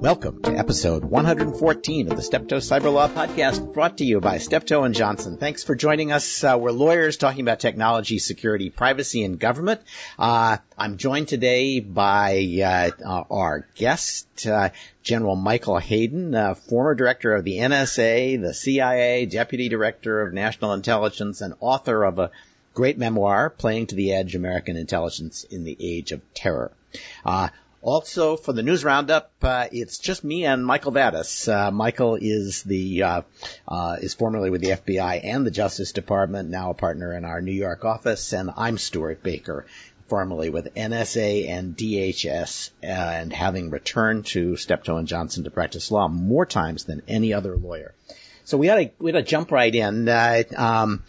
Welcome to episode 114 of the Steptoe Cyber Law Podcast, brought to you by Steptoe and Johnson. Thanks for joining us. Uh, we're lawyers talking about technology, security, privacy, and government. Uh, I'm joined today by uh, our guest, uh, General Michael Hayden, uh, former director of the NSA, the CIA, deputy director of national intelligence, and author of a great memoir, Playing to the Edge: American Intelligence in the Age of Terror. Uh, also, for the news roundup, uh, it's just me and Michael Vatis. Uh, Michael is the uh, uh is formerly with the FBI and the Justice Department, now a partner in our New York office, and I'm Stewart Baker, formerly with NSA and DHS, uh, and having returned to Steptoe and Johnson to practice law more times than any other lawyer. So we gotta we gotta jump right in. Uh, um,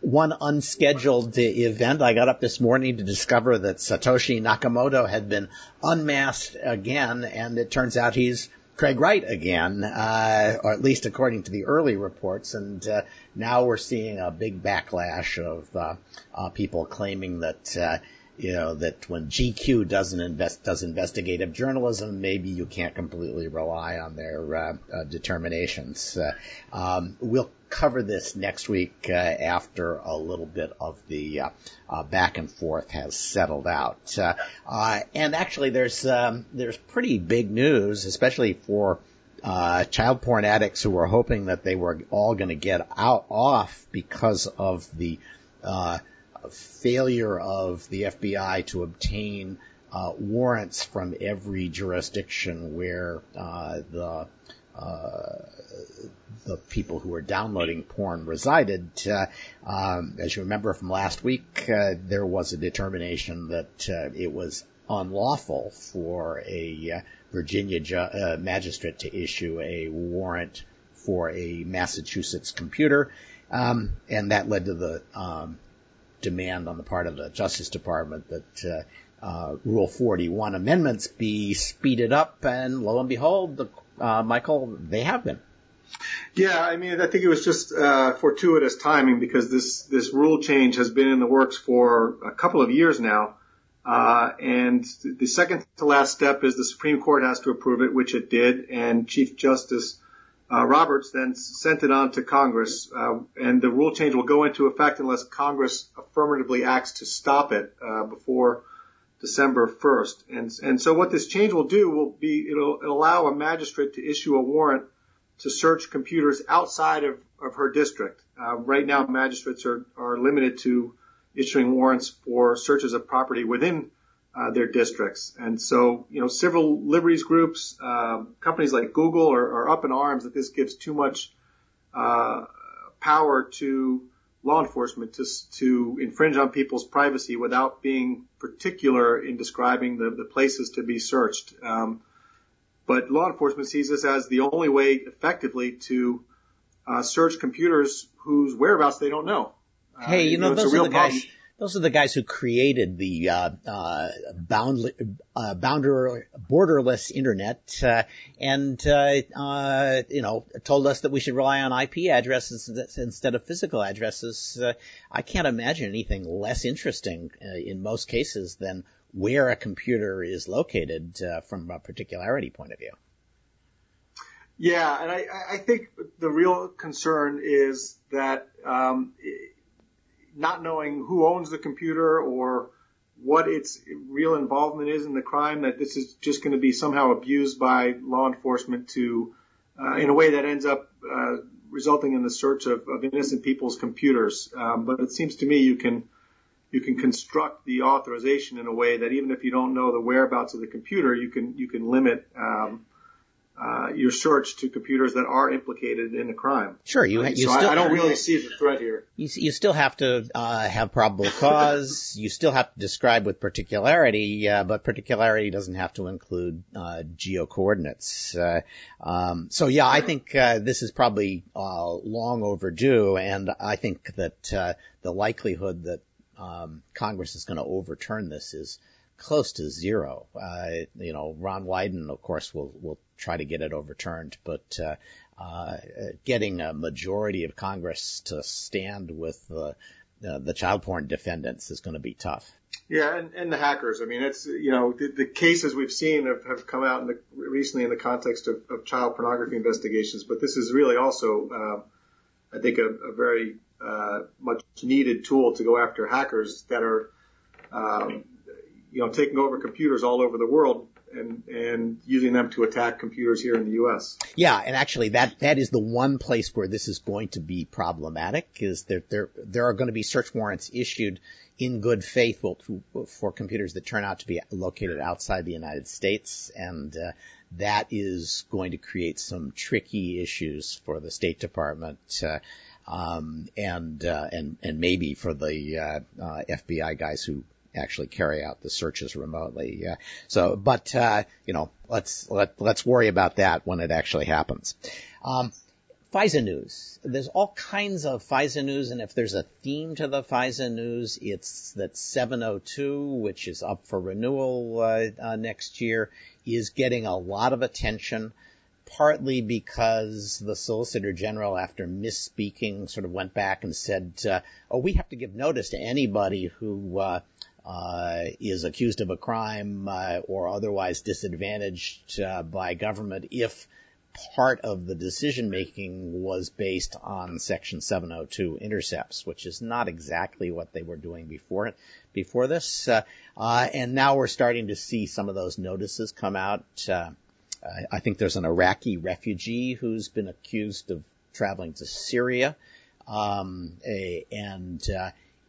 one unscheduled event. I got up this morning to discover that Satoshi Nakamoto had been unmasked again, and it turns out he's Craig Wright again, uh, or at least according to the early reports. And uh, now we're seeing a big backlash of uh, uh people claiming that uh, you know, that when GQ doesn't invest, does investigative journalism, maybe you can't completely rely on their uh, uh, determinations. Uh, um, we'll cover this next week uh, after a little bit of the uh, uh, back and forth has settled out. and actually, there's um, there's pretty big news, especially for child porn addicts who were hoping that they were all going to get out off because of the failure of the FBI to obtain uh, warrants from every jurisdiction where uh, the uh, the people who were downloading porn resided. Uh, um, as you remember from last week, uh, there was a determination that uh, it was unlawful for a Virginia ju- magistrate to issue a warrant for a Massachusetts computer, um, and that led to the um, demand on the part of the Justice Department that uh, uh, Rule 41 amendments be speeded up, and lo and behold, the, uh, Michael, they have been. Yeah, I mean, I think it was just uh, fortuitous timing because this this rule change has been in the works for a couple of years now, uh, and the second to last step is the Supreme Court has to approve it, which it did, and Chief Justice uh, Roberts then sent it on to Congress, uh, and the rule change will go into effect unless Congress affirmatively acts to stop it uh, before December 1st. And, and so what this change will do will be it'll, it'll allow a magistrate to issue a warrant to search computers outside of, of her district. Uh, right now, magistrates are, are limited to issuing warrants for searches of property within uh, their districts. And so, you know, civil liberties groups, uh, companies like Google are, are, up in arms that this gives too much uh, power to law enforcement to, to infringe on people's privacy without being particular in describing the, the places to be searched. Um, but law enforcement sees this as the only way effectively to uh, search computers whose whereabouts they don't know. Hey, you know, uh, you know those are the guys. Those are the guys who created the uh, uh, bound, uh, bounder, borderless internet, uh, and uh, uh, you know told us that we should rely on IP addresses instead of physical addresses. I can't imagine anything less interesting in most cases than where a computer is located from a particularity point of view. Yeah, and I, I think the real concern is that um, not knowing who owns the computer or what its real involvement is in the crime, that this is just going to be somehow abused by law enforcement to, uh, in a way that ends up uh, resulting in the search of, of innocent people's computers. Um, but it seems to me you can you can construct the authorization in a way that even if you don't know the whereabouts of the computer, you can you can limit um, uh, your search to computers that are implicated in a crime. Sure, you. you so still, I, I, don't really see the threat here. You, you still have to uh, have probable cause. you still have to describe with particularity, uh, but particularity doesn't have to include uh, geo coordinates. Uh, um, so yeah, I think uh, this is probably long overdue, and I think that the likelihood that um, Congress is going to overturn this is close to zero. Uh, you know, Ron Wyden, of course, will will try to get it overturned, but uh, uh, getting a majority of Congress to stand with the uh, the child porn defendants is going to be tough. Yeah, and, and the hackers. I mean, it's you know the, the cases we've seen have, have come out in the, recently in the context of, of child pornography investigations, but this is really also, uh, I think, a, a very uh, much needed tool to go after hackers that are, um, you know, taking over computers all over the world and and using them to attack computers here in the U.S. Yeah, and actually that that is the one place where this is going to be problematic. Is there there there are going to be search warrants issued in good faith for computers that turn out to be located outside the United States, and uh, that is going to create some tricky issues for the State Department. Uh, um, and uh, and and maybe for the uh, uh, FBI guys who actually carry out the searches remotely. So, but uh, you know, let's let let's worry about that when it actually happens. Um, FISA news. There's all kinds of FISA news, and if there's a theme to the FISA news, it's that 702, which is up for renewal uh, uh, next year, is getting a lot of attention. Partly because the Solicitor General, after misspeaking, sort of went back and said, uh, "Oh, we have to give notice to anybody who uh, uh, is accused of a crime uh, or otherwise disadvantaged uh, by government if part of the decision making was based on Section 702 intercepts, which is not exactly what they were doing before before this. Uh, uh, and now we're starting to see some of those notices come out. Uh, I think there's an Iraqi refugee who's been accused of traveling to Syria, um, a, and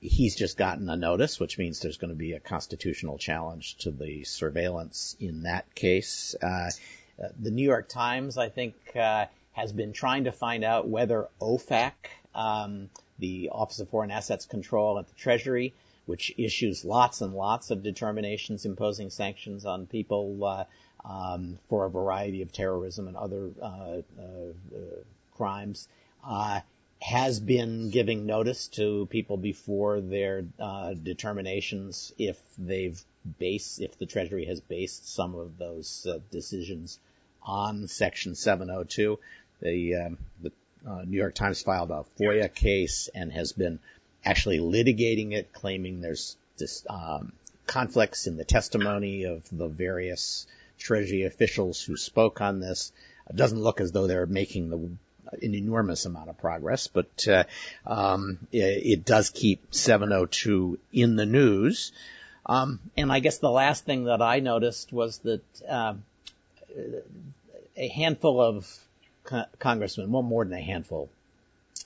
he's just gotten a notice, which means there's going to be a constitutional challenge to the surveillance in that case. Uh, uh, the New York Times, I think, uh, has been trying to find out whether OFAC, um, the Office of Foreign Assets Control at the Treasury, which issues lots and lots of determinations imposing sanctions on people uh, um, for a variety of terrorism and other uh, uh, crimes, has been giving notice to people before their uh, determinations if they've based, if the Treasury has based some of those uh, decisions on Section 702. The, um, the uh, New York Times filed a FOIA case and has been actually litigating it, claiming there's this, um, conflicts in the testimony of the various Treasury officials who spoke on this. It doesn't look as though they're making the an enormous amount of progress, but uh, um, it, it, does keep 702 in the news. Um, and I guess the last thing that I noticed was that uh, a handful of co- congressmen, well, more than a handful,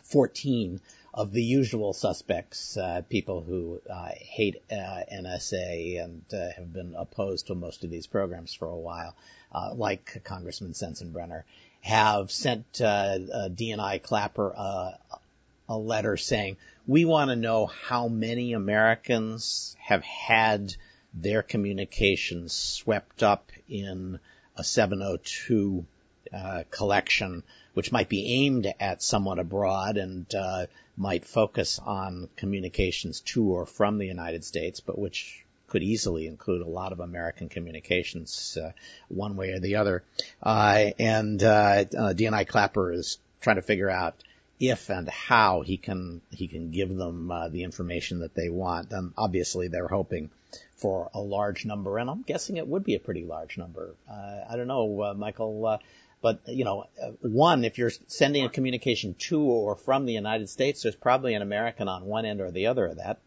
14 of the usual suspects, uh, people who uh, hate uh, NSA and uh, have been opposed to most of these programs for a while, uh, like Congressman Sensenbrenner, have sent uh, DNI Clapper uh, a letter saying, we want to know how many Americans have had their communications swept up in a 702 uh, collection, which might be aimed at someone abroad and uh, might focus on communications to or from the United States, but which could easily include a lot of American communications, uh, one way or the other. Uh, and uh, uh DNI Clapper is trying to figure out if and how he can he can give them uh, the information that they want. And obviously, they're hoping for a large number, and I'm guessing it would be a pretty large number. Uh, I don't know, Michael. But, you know, one, if you're sending a communication to or from the United States, there's probably an American on one end or the other of that.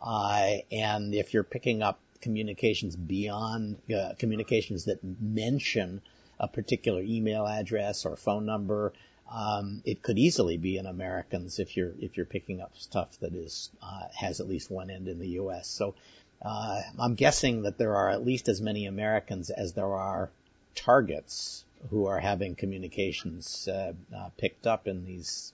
Uh, uh, and if you're picking up communications beyond uh, communications that mention a particular email address or phone number, um, it could easily be an American's if you're if you're picking up stuff that is uh, has at least one end in the U.S. So uh, I'm guessing that there are at least as many Americans as there are targets who are having communications uh, uh, picked up in these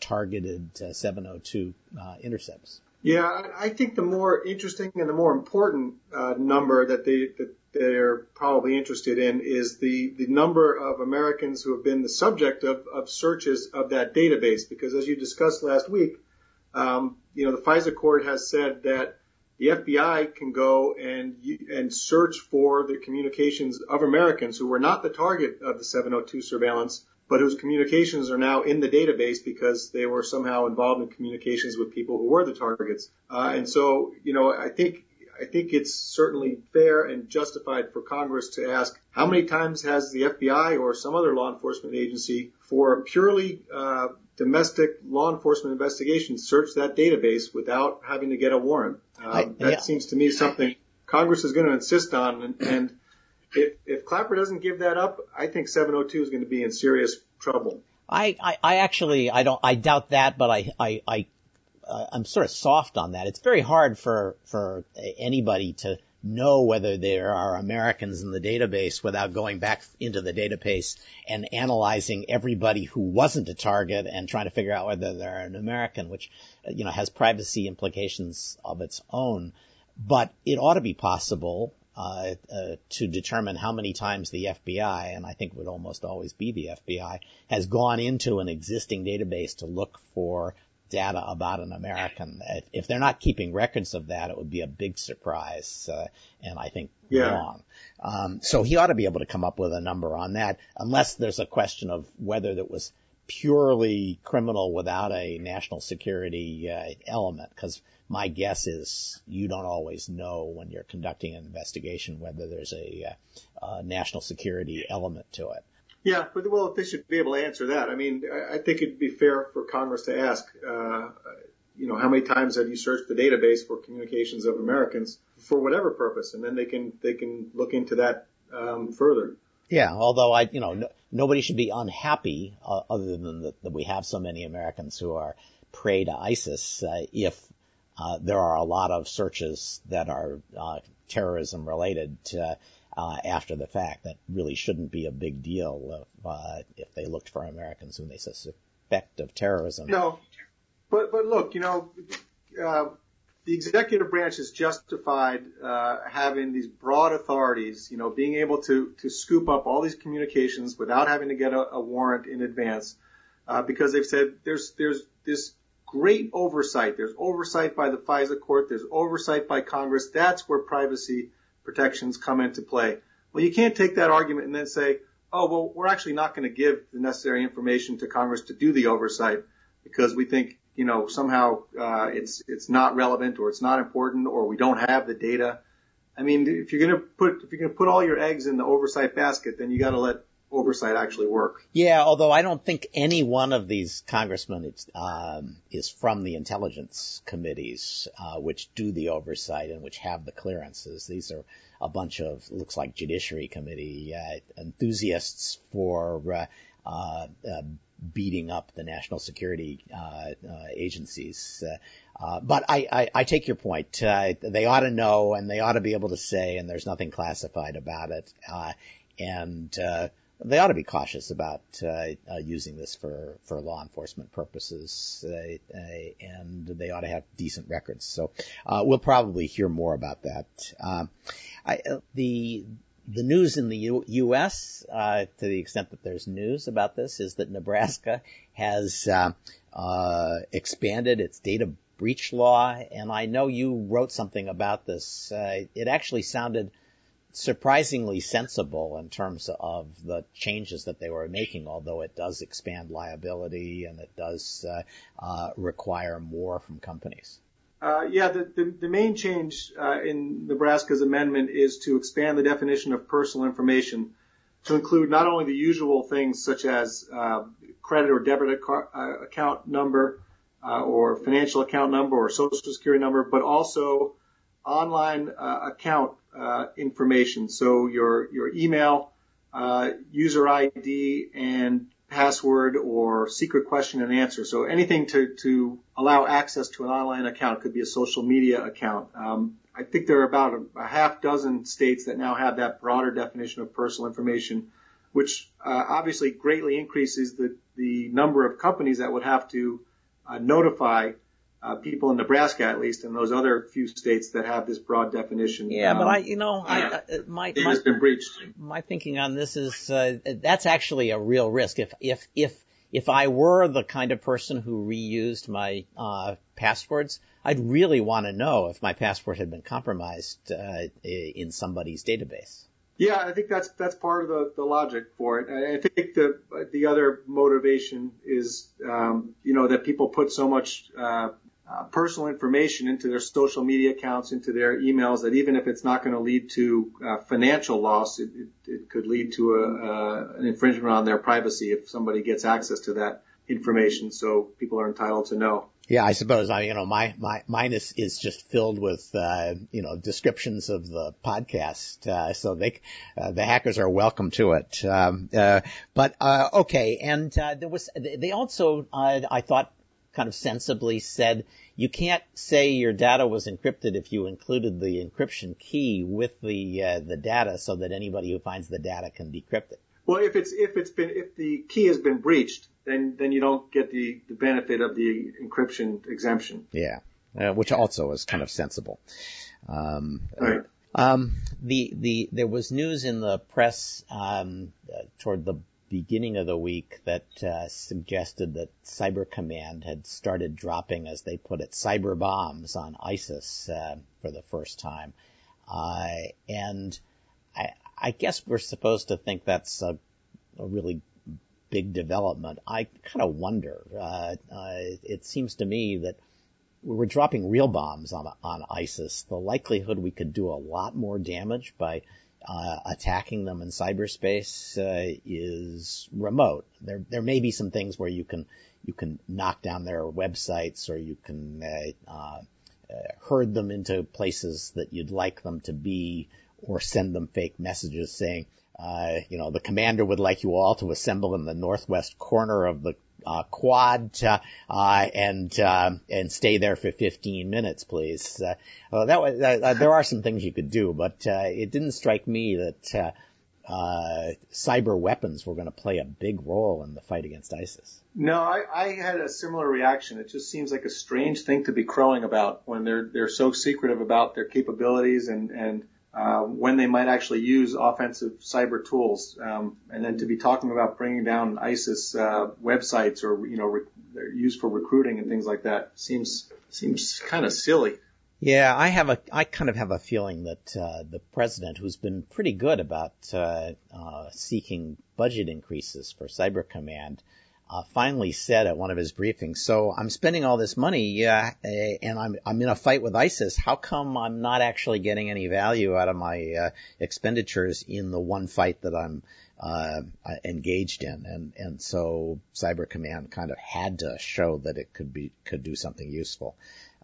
targeted 702 intercepts. Yeah, I think the more interesting and the more important uh, number that they that they're probably interested in is the the number of Americans who have been the subject of, of searches of that database. Because as you discussed last week, um, you know the FISA court has said that the FBI can go and and search for the communications of Americans who were not the target of the 702 surveillance, but whose communications are now in the database because they were somehow involved in communications with people who were the targets. Uh, and so, you know, I think I think it's certainly fair and justified for Congress to ask how many times has the FBI or some other law enforcement agency for purely uh, domestic law enforcement investigation searched that database without having to get a warrant. Uh, I, that yeah. seems to me something Congress is going to insist on. And, and if, if Clapper doesn't give that up, I think 702 is going to be in serious trouble. I, I, I actually, I don't, I doubt that, but I, I, I uh, I'm sort of soft on that. It's very hard for for anybody to know whether there are Americans in the database without going back into the database and analyzing everybody who wasn't a target and trying to figure out whether they're an American, which you know has privacy implications of its own. But it ought to be possible uh, uh, to determine how many times the FBI, and I think would almost always be the FBI, has gone into an existing database to look for data about an American. If they're not keeping records of that, it would be a big surprise, uh, and I think yeah. wrong. Um, so he ought to be able to come up with a number on that, unless there's a question of whether that was purely criminal without a national security uh, element. Because my guess is you don't always know when you're conducting an investigation whether there's a, uh, a national security element to it. Yeah, but well, they should be able to answer that. I mean, I think it'd be fair for Congress to ask, uh, you know, how many times have you searched the database for communications of Americans for whatever purpose, and then they can they can look into that um, further. Yeah, although I, you know, no, nobody should be unhappy, uh, other than that, that we have so many Americans who are prey to ISIS. Uh, if uh, there are a lot of searches that are uh, terrorism related. Uh, after the fact. That really shouldn't be a big deal if, uh, if they looked for Americans whom they suspect of terrorism. No, but but look, you know, the executive branch is justified uh, having these broad authorities, you know, being able to to scoop up all these communications without having to get a, a warrant in advance, uh, because they've said there's there's this great oversight. There's oversight by the FISA court. There's oversight by Congress. That's where privacy protections come into play. Well, you can't take that argument and then say, oh, well, we're actually not going to give the necessary information to Congress to do the oversight because we think, you know, somehow uh, it's it's not relevant or it's not important or we don't have the data. I mean, if you're to put if you're to put all your eggs in the oversight basket, then you got to let oversight actually work. Yeah, although I don't think any one of these congressmen um, is from the intelligence committees, uh, which do the oversight and which have the clearances. These are a bunch of looks like judiciary committee uh, enthusiasts for uh, uh, uh beating up the national security uh, agencies. but I, I, I, take your point. they ought to know and they ought to be able to say, and there's nothing classified about it. and they ought to be cautious about uh, uh, using this for, for law enforcement purposes, uh, uh and they ought to have decent records. So uh, we'll probably hear more about that. I, uh, the the news in the U- U.S., to the extent that there's news about this, is that Nebraska has expanded its data breach law, and I know you wrote something about this. it actually sounded surprisingly sensible in terms of the changes that they were making, although it does expand liability and it does uh, uh, require more from companies. Uh, yeah, the, main change uh, in Nebraska's amendment is to expand the definition of personal information to include not only the usual things such as uh, credit or debit account number or financial account number or social security number, but also online account information. So your your email, user ID, and password or secret question and answer. So anything to to allow access to an online account could be a social media account. Um, I think there are about a, a, half dozen states that now have that broader definition of personal information, which uh, obviously greatly increases the the number of companies that would have to uh, notify uh, people in Nebraska, at least, and those other few states that have this broad definition. Yeah, um, but I, you know, I, uh, my my, been breached. my thinking on this is uh, that's actually a real risk. If if if if I were the kind of person who reused my uh, passwords, I'd really want to know if my password had been compromised uh, in somebody's database. Yeah, I think that's that's part of the, the logic for it. I think the the other motivation is um, you know that people put so much uh, uh, personal information into their social media accounts, into their emails, that even if it's not going to lead to uh, financial loss, it, it, it, could lead to a, an infringement on their privacy if somebody gets access to that information. So people are entitled to know. Yeah, I suppose I, you know, my, my, mine is, is just filled with, uh, you know, descriptions of the podcast. Uh, so they, uh, the hackers are welcome to it. Um, uh, but, uh, okay. And, uh, there was, they also, I thought kind of sensibly said you can't say your data was encrypted if you included the encryption key with the, the data so that anybody who finds the data can decrypt it. Well, if it's if it's been if the key has been breached, then then you don't get the, the benefit of the encryption exemption. Yeah, uh, which also is kind of sensible. Um, right. Um, the the there was news in the press um, uh, toward the beginning of the week that uh, suggested that Cyber Command had started dropping, as they put it, cyber bombs on ISIS uh, for the first time, uh, and I, I guess we're supposed to think that's a, a really big development. I kind of wonder. Uh, uh, it seems to me that we were dropping real bombs on on ISIS. The likelihood we could do a lot more damage by uh, attacking them in cyberspace uh, is remote. There there may be some things where you can you can knock down their websites or you can uh, uh, herd them into places that you'd like them to be or send them fake messages saying, uh, you know, the commander would like you all to assemble in the northwest corner of the uh, quad uh, and uh, and stay there for 15 minutes, please. Uh, well, that was, there are some things you could do, but it didn't strike me that cyber weapons were going to play a big role in the fight against ISIS. No, I, I had a similar reaction. It just seems like a strange thing to be crowing about when they're they're so secretive about their capabilities and and uh, when they might actually use offensive cyber tools, um, and then to be talking about bringing down ISIS uh, websites or you know re- used for recruiting and things like that seems seems kind of silly. Yeah, I have a I kind of have a feeling that uh, the president, who's been pretty good about uh, uh, seeking budget increases for Cyber Command, uh, finally said at one of his briefings, so I'm spending all this money, uh, and I'm, I'm in a fight with ISIS. How come I'm not actually getting any value out of my, uh, expenditures in the one fight that I'm, uh, engaged in? And, and so Cyber Command kind of had to show that it could be, could do something useful.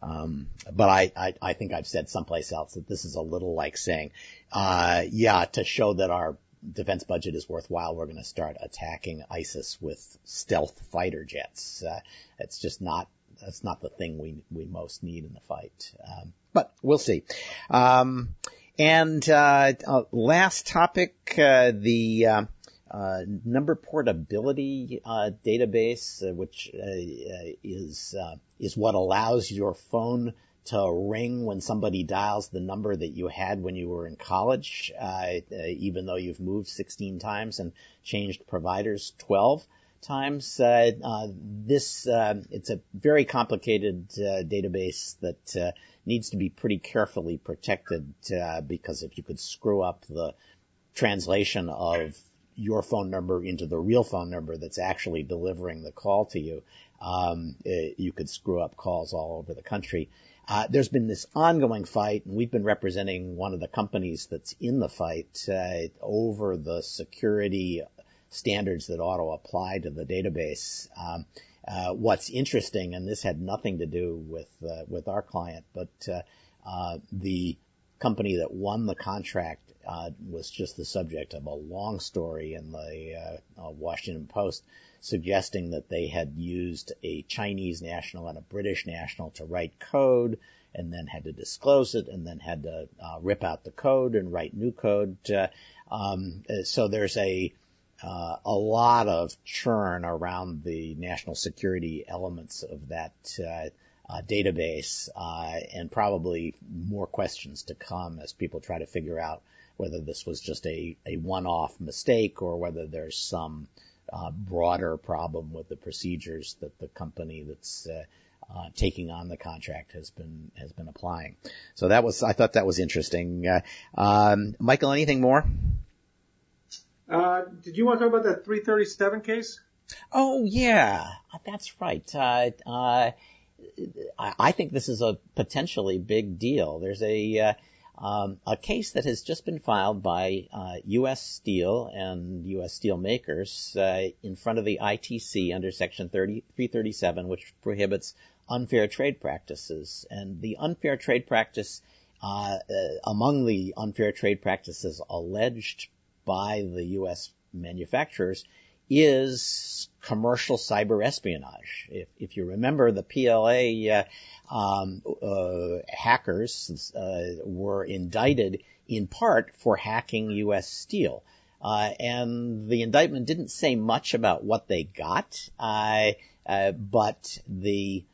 Um, but I, I, I think I've said someplace else that this is a little like saying, uh, yeah, to show that our defense budget is worthwhile, we're going to start attacking ISIS with stealth fighter jets. Uh, it's just not that's not the thing we we most need in the fight. Um, but we'll see. Um, and uh, uh, last topic, uh, the uh, uh, number portability database, which is is what allows your phone to ring when somebody dials the number that you had when you were in college, uh, even though you've moved 16 times and changed providers 12 times. Uh, uh, this uh, it's a very complicated uh, database that uh, needs to be pretty carefully protected because if you could screw up the translation of your phone number into the real phone number that's actually delivering the call to you, um, it, you could screw up calls all over the country. Uh, there's been this ongoing fight, and we've been representing one of the companies that's in the fight uh, over the security standards that ought to apply to the database. Um, uh, what's interesting, and this had nothing to do with uh, with our client, but uh, uh, the company that won the contract was just the subject of a long story in the Washington Post suggesting that they had used a Chinese national and a British national to write code and then had to disclose it and then had to uh, rip out the code and write new code. Uh, um, so there's a uh, a lot of churn around the national security elements of that uh, uh, database, uh, and probably more questions to come as people try to figure out whether this was just a, a one-off mistake or whether there's some broader problem with the procedures that the company that's uh, uh, taking on the contract has been has been applying. So that was I thought that was interesting. Uh, um, Michael, anything more? Uh, did you want to talk about that 337 case? Oh yeah, that's right. Uh, uh, I think this is a potentially big deal. There's a uh, um, a case that has just been filed by uh, U.S. Steel and U.S. steel makers uh, in front of the ITC under Section 30, 337, which prohibits unfair trade practices. And the unfair trade practice, uh, uh among the unfair trade practices alleged by the U.S. manufacturers, is commercial cyber espionage. If, if you remember, the PLA uh, um, uh, hackers uh, were indicted in part for hacking U.S. Steel. Uh, and the indictment didn't say much about what they got, uh, uh, but the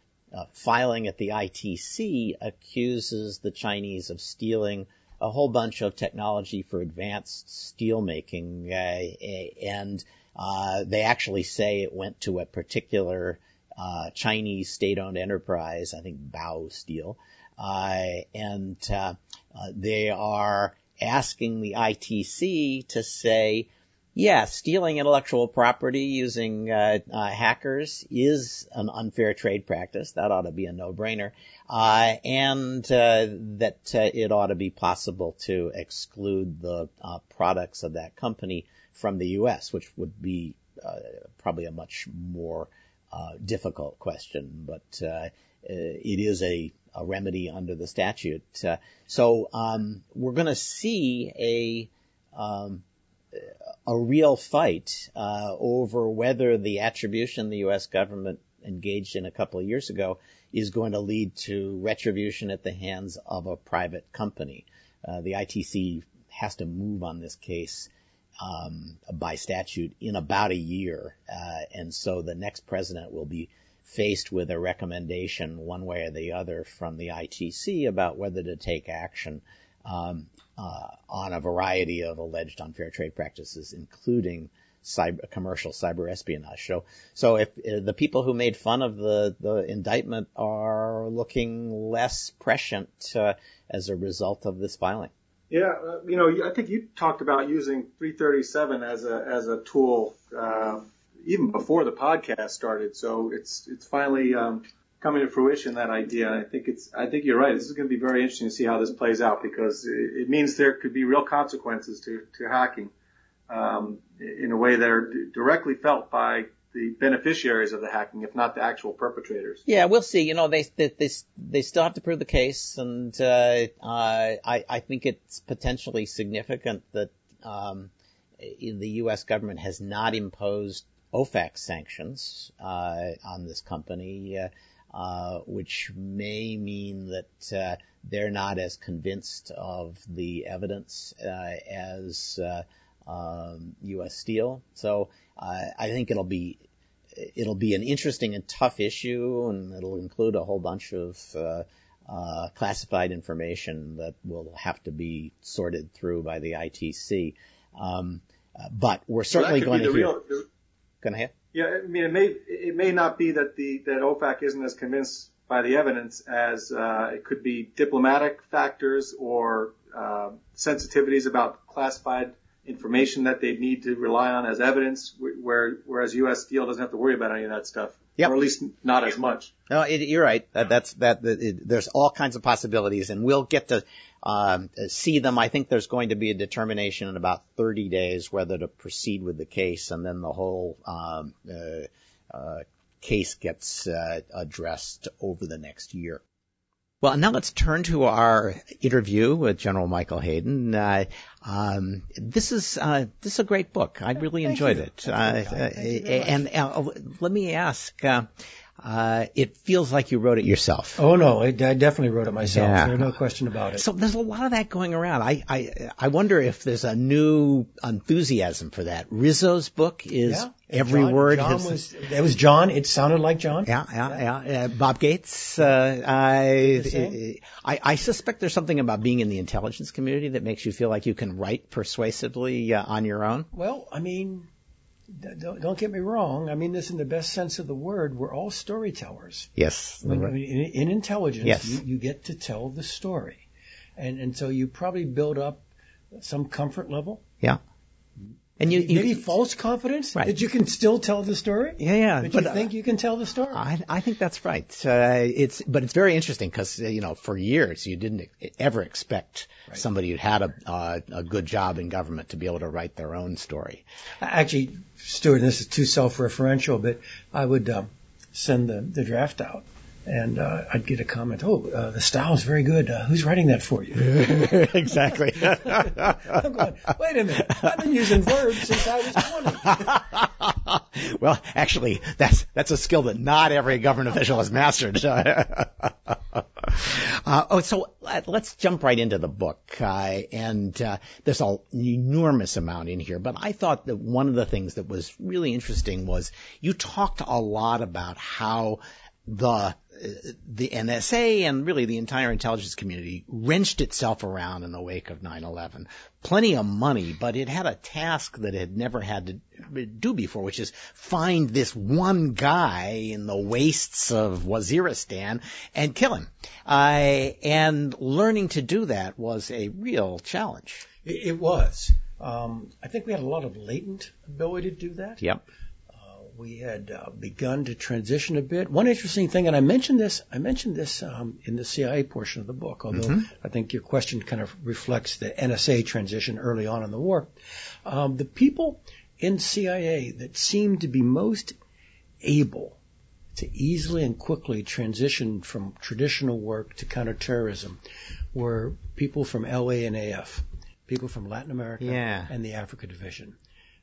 filing at the ITC accuses the Chinese of stealing a whole bunch of technology for advanced steelmaking, and uh, they actually say it went to a particular uh, Chinese state-owned enterprise, I think Baosteel, uh, and uh, uh, they are asking the ITC to say, yeah, stealing intellectual property using uh, hackers is an unfair trade practice. That ought to be a no-brainer, and that it ought to be possible to exclude the products of that company from the U.S., which would be uh, probably a much more uh, difficult question, but uh, it is a, a, remedy under the statute. Uh, so um, we're going to see a um, a real fight uh, over whether the attribution the U.S. government engaged in a couple of years ago is going to lead to retribution at the hands of a private company. Uh, the ITC has to move on this case um, by statute in about a year, uh, and so the next president will be faced with a recommendation, one way or the other, from the ITC about whether to take action um, uh, on a variety of alleged unfair trade practices, including cyber, commercial cyber espionage. So, so if uh, the people who made fun of the, the indictment are looking less prescient uh, as a result of this filing. Yeah, uh, you know, I think you talked about using 337 as a as a tool uh, even before the podcast started. So it's it's finally um, coming to fruition that idea. I think it's I think you're right. This is going to be very interesting to see how this plays out because it, it means there could be real consequences to to hacking um, in a way that are directly felt by the beneficiaries of the hacking, if not the actual perpetrators. Yeah, we'll see. You know, they they they, they still have to prove the case, and uh, I I think it's potentially significant that um, the U.S. government has not imposed OFAC sanctions uh, on this company, uh, uh, which may mean that uh, they're not as convinced of the evidence as um, U.S. Steel. So uh, I think it'll be it'll be an interesting and tough issue, and it'll include a whole bunch of uh, uh, classified information that will have to be sorted through by the ITC. Um, uh, but we're certainly well, going to hear. Real, going ahead. Yeah, I mean, it may it may not be that the that OFAC isn't as convinced by the evidence as uh, it could be diplomatic factors or uh, sensitivities about classified information that they need to rely on as evidence, where, whereas U.S. Steel doesn't have to worry about any of that stuff. Yep. Or at least not as much. No, it, you're right. That, that's that. It, there's all kinds of possibilities, and we'll get to um, see them. I think there's going to be a determination in about 30 days whether to proceed with the case, and then the whole um, uh, uh, case gets uh, addressed over the next year. Well, now let's turn to our interview with General Michael Hayden. Uh, um, this is uh, this is a great book. I really Thank enjoyed you. it. Uh, and uh, let me ask. Uh, it feels like you wrote it yourself. Oh no, I, I definitely wrote it myself. Yeah. There's no question about it. So there's a lot of that going around. I, I, I wonder if there's a new enthusiasm for that. Rizzo's book is yeah. every John, word. John has, was, it was John. It sounded like John. Yeah, yeah, yeah. Uh, Bob Gates. Uh, I, I, I suspect there's something about being in the intelligence community that makes you feel like you can write persuasively uh, on your own. Well, I mean, don't, don't get me wrong. I mean this in the best sense of the word. We're all storytellers. Yes. When, in, in intelligence, yes. you, you get to tell the story, and and so you probably build up some comfort level. Yeah. And you, you maybe false confidence Right. that you can still tell the story. yeah, yeah. That but, you uh, think you can tell the story. I, I think that's right. Uh, it's, but it's very interesting because uh, you know for years you didn't ever expect somebody who had a uh, a good job in government to be able to write their own story. Actually, Stewart, this is too self-referential, but I would um, send the, the draft out, and uh, I'd get a comment. Oh, uh, the style is very good. Uh, who's writing that for you? exactly. I'm going. Wait a minute. I've been using verbs since I was 20. well, actually, that's that's a skill that not every government official has mastered. uh, oh, so uh, let's jump right into the book. Uh, and uh, there's an enormous amount in here, but I thought that one of the things that was really interesting was you talked a lot about how the the NSA and really the entire intelligence community wrenched itself around in the wake of 9/11. Plenty of money, but it had a task that it had never had to do before, which is find this one guy in the wastes of Waziristan and kill him. Uh, and learning to do that was a real challenge. It, it was. Um, I think we had a lot of latent ability to do that. Yep. We had uh, begun to transition a bit. One interesting thing, and I mentioned this, I mentioned this um, in the CIA portion of the book, although I think your question kind of reflects the NSA transition early on in the war. Um, the people in CIA that seemed to be most able to easily and quickly transition from traditional work to counterterrorism were people from LA and AF, people from Latin America Yeah. and the Africa Division.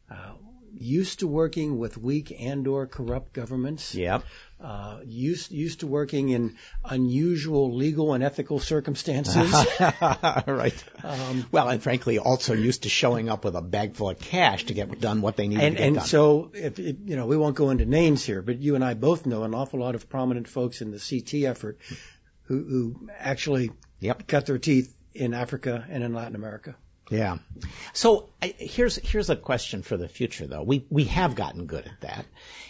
Uh, used to working with weak and or corrupt governments, Yep. uh, used used to working in unusual legal and ethical circumstances. right. Um, well, and frankly, also used to showing up with a bag full of cash to get done what they needed and to get and done. so if it, you know we won't go into names here, but you and I both know an awful lot of prominent folks in the CT effort who, who actually Yep. cut their teeth in Africa and in Latin America. Yeah. So I, here's here's a question for the future, though. We we have gotten good at that,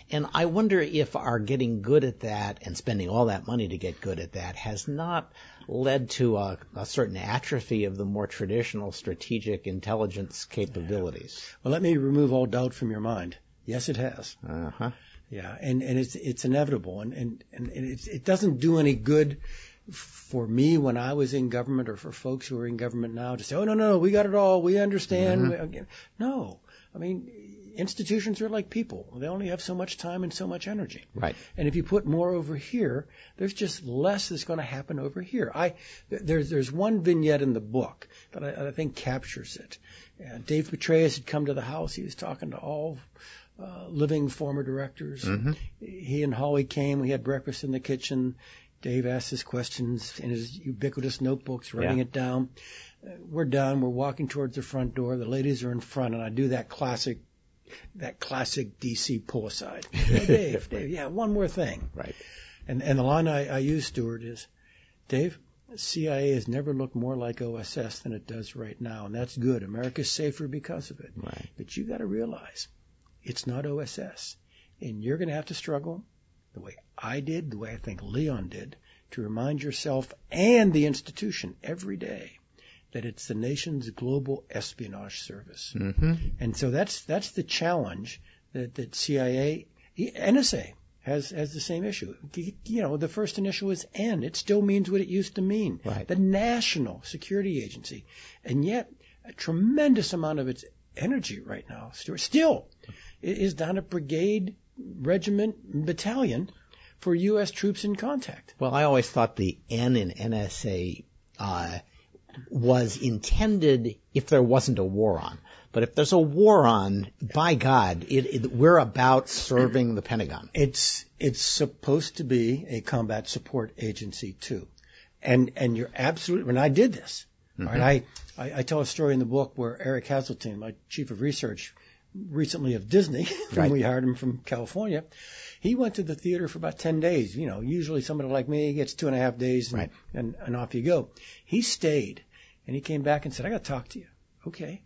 and I wonder if our getting good at that and spending all that money to get good at that has not led to a, a certain atrophy of the more traditional strategic intelligence capabilities. Well, let me remove all doubt from your mind. Yes, it has. Uh huh. Yeah, and and it's it's inevitable, and and and it it doesn't do any good for me when I was in government, or for folks who are in government now, to say, oh no no, we got it all, we understand. We, no, I mean institutions are like people; they only have so much time and so much energy. Right. And if you put more over here, there's just less that's going to happen over here. I there's there's one vignette in the book that I, I think captures it. Uh, Dave Petraeus had come to the house. He was talking to all uh, living former directors. He and Holly came. We had breakfast in the kitchen. Dave asks his questions in his ubiquitous notebooks, writing Yeah. it down. Uh, we're done. We're walking towards the front door. The ladies are in front, and I do that classic, that classic DC pull aside. Hey, Dave, Dave, yeah, one more thing. Right. And and the line I, I use, Stewart, is, Dave, CIA has never looked more like OSS than it does right now, and that's good. America's safer because of it. Right. But you got to realize, it's not OSS, and you're going to have to struggle the way I did, the way I think Leon did, to remind yourself and the institution every day that it's the nation's global espionage service. Mm-hmm. And so that's that's the challenge that, that CIA, NSA has has the same issue. You know, the first initial is N. It still means what it used to mean. Right. The National Security Agency, and yet a tremendous amount of its energy right now, Stewart, still is down a brigade, regiment, battalion for U.S. troops in contact. Well, I always thought the N in NSA uh, was intended if there wasn't a war on. But if there's a war on, by God, it, it, we're about serving the Pentagon. It's it's supposed to be a combat support agency too, and and you're absolutely. When I did this, all right, I, I I tell a story in the book where Eric Haseltine, my chief of research, recently of Disney, when Right. we hired him from California, he went to the theater for about ten days. You know, usually somebody like me gets two and a half days, and, Right. and and off you go. He stayed, and he came back and said, "I got to talk to you." Okay.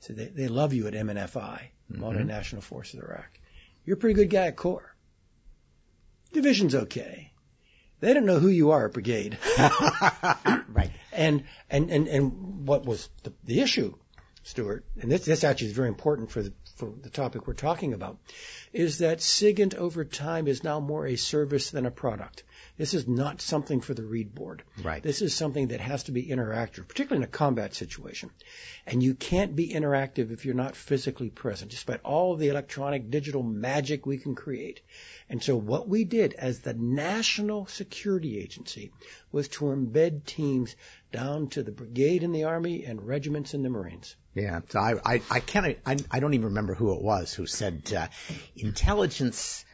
So they, they love you at MNFI, mm-hmm. modern Multinational Forces of Iraq. You're a pretty good guy at Corps. Division's okay. They don't know who you are at Brigade. right. And, and, and, and what was the, the issue Stewart, and this, this actually is very important for the, for the topic we're talking about, is that SIGINT over time is now more a service than a product. This is not something for the read board. Right. This is something that has to be interactive, particularly in a combat situation. And you can't be interactive if you're not physically present, despite all the electronic digital magic we can create. And so what we did as the national security agency was to embed teams down to the brigade in the army and regiments in the Marines. Yeah, so I, I, I can't, I, I don't even remember who it was who said uh, intelligence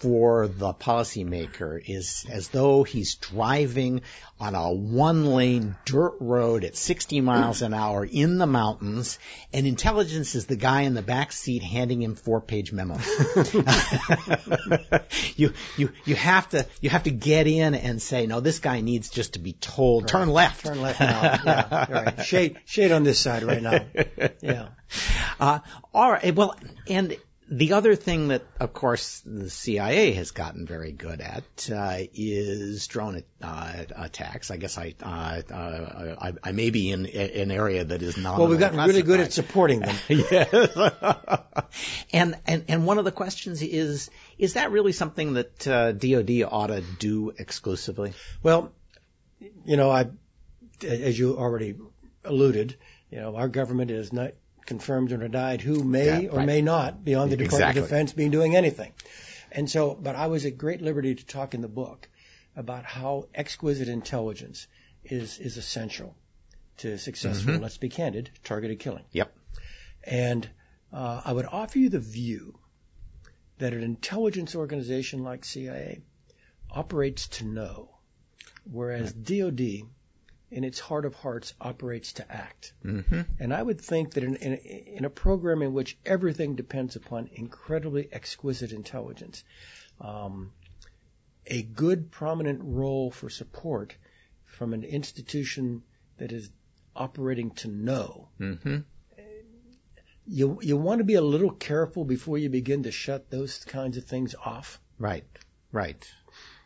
for the policymaker is as though he's driving on a one lane dirt road at 60 miles an hour in the mountains and intelligence is the guy in the back seat handing him four page memos. you, you, you have to, you have to get in and say, no, this guy needs just to be told, Right. turn left. Turn left now. Yeah, right. Shade, shade on this side right now. Yeah. Uh, all right. Well, and the other thing that, of course, the CIA has gotten very good at uh, is drone uh, attacks. I guess I, uh, uh, I I may be in an area that is not. Well, we've gotten really good at supporting them. yes. and and and one of the questions is is that really something that uh, DoD ought to do exclusively? Well, you know, I, as you already alluded, you know, our government is not confirmed or denied who may Yeah, or right. may not be on the Department Exactly. of Defense be doing anything. And so, but I was at great liberty to talk in the book about how exquisite intelligence is, is essential to successful, Mm-hmm. let's be candid, targeted killing. Yep. And uh, I would offer you the view that an intelligence organization like CIA operates to know, whereas DoD, in its heart of hearts, operates to act. Mm-hmm. And I would think that in, in, in a program in which everything depends upon incredibly exquisite intelligence, um, a good prominent role for support from an institution that is operating to know Mm-hmm. you you want to be a little careful before you begin to shut those kinds of things off. Right, right.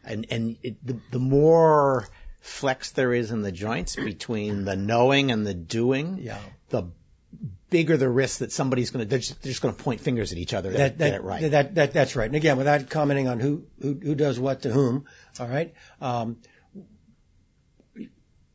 And and it, the the more flex there is in the joints between the knowing and the doing, Yeah. the bigger the risk that somebody's going to they're just, just going to point fingers at each other to That, get that, it right. that, that, that's right. And again, without commenting on who, who, who does what to whom, all right. Um,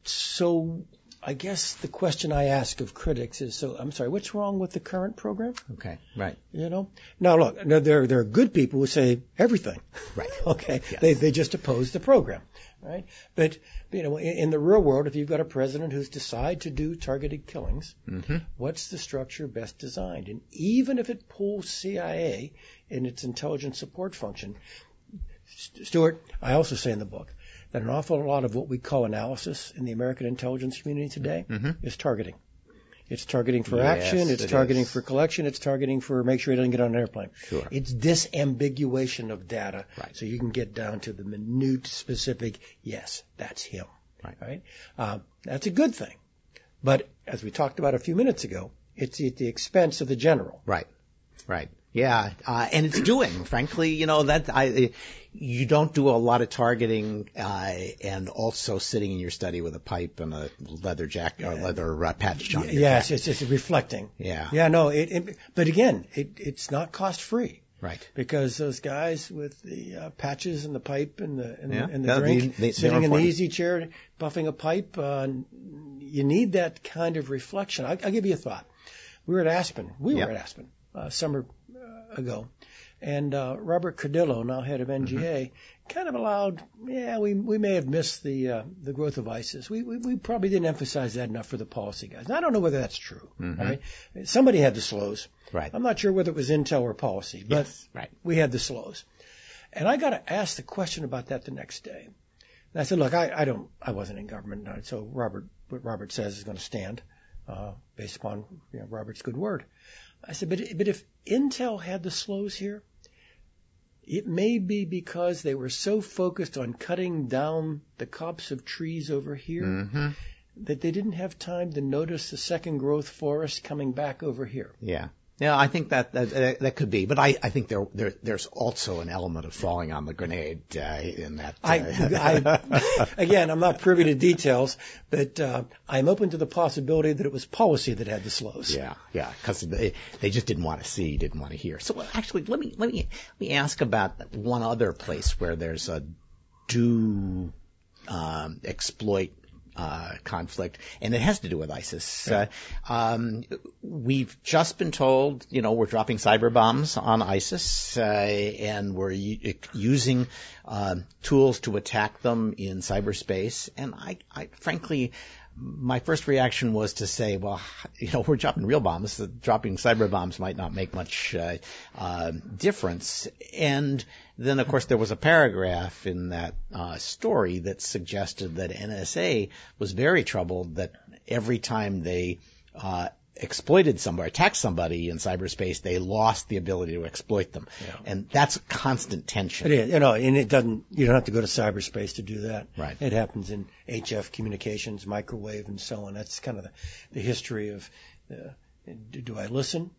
so I guess the question I ask of critics is, so I'm sorry, what's wrong with the current program? okay, right, You know, now look, no, there there are good people who say everything. right. Okay, Yes. they they just oppose the program, right? But you know, in, in the real world, if you've got a president who's decided to do targeted killings, Mm-hmm. what's the structure best designed? And even if it pulls CIA in its intelligence support function, St- Stewart, I also say in the book that an awful lot of what we call analysis in the American intelligence community today Mhm. is targeting. It's targeting for Yes, action. It's it targeting is. for collection. It's targeting for make sure he doesn't get on an airplane. Sure. It's disambiguation of data, Right. so you can get down to the minute specific. Yes, that's him. Right. Right. Uh, that's a good thing, but as we talked about a few minutes ago, it's at the expense of the general. Right. Right. Yeah, uh, and it's doing. Frankly, you know that I, you don't do a lot of targeting, uh, and also sitting in your study with a pipe and a leather jacket or leather uh, patch on. your Yes, it's just reflecting. Yeah. Yeah. No. It. it but again, it, it's not cost free. Right. because those guys with the uh, patches and the pipe and the and, Yeah. the, and the Yeah, drink, they- they- sitting in the easy chair, puffing a pipe, uh, you need that kind of reflection. I, I'll give you a thought. We were at Aspen. We Yeah. were at Aspen uh, summer uh, ago, and uh, Robert Cardillo, now head of NGA, Mm-hmm. kind of allowed. Yeah, we we may have missed the uh, the growth of ISIS. We, we we probably didn't emphasize that enough for the policy guys. And I don't know whether that's true. Mhm. Right? Somebody had the slows. Right. I'm not sure whether it was intel or policy, but Yes, right. we had the slows. And I got to ask the question about that the next day. And I said, look, I, I don't, I wasn't in government, so Robert, what Robert says is going to stand, uh, based upon you know, Robert's good word. I said, but, but if Intel had the slows here, it may be because they were so focused on cutting down the copse of trees over here Mm-hmm. that they didn't have time to notice the second growth forest coming back over here. Yeah. Yeah, I think that that, that could be, but I, I think there, there there's also an element of falling on the grenade uh, in that. Uh, I, I, again, I'm not privy to details, but uh, I'm open to the possibility that it was policy that had the slows. Yeah, yeah, because they, they just didn't want to see, didn't want to hear. So actually, let me let me let me ask about one other place where there's a do um, exploit uh, conflict, and it has to do with ISIS. Uh, um, we've just been told, you know, we're dropping cyber bombs on ISIS, uh, and we're u- using uh, tools to attack them in cyberspace. And I, I frankly, my first reaction was to say, well, you know, we're dropping real bombs. Dropping cyber bombs might not make much uh, uh, difference. And then, of course, there was a paragraph in that uh, story that suggested that NSA was very troubled that every time they uh, exploited somebody, attacked somebody in cyberspace, they lost the ability to exploit them. Yeah. And that's constant tension. It is, you know, and it doesn't, you don't have to go to cyberspace to do that. Right. It happens in HF communications, microwave, and so on. That's kind of the, the history of, uh, do I listen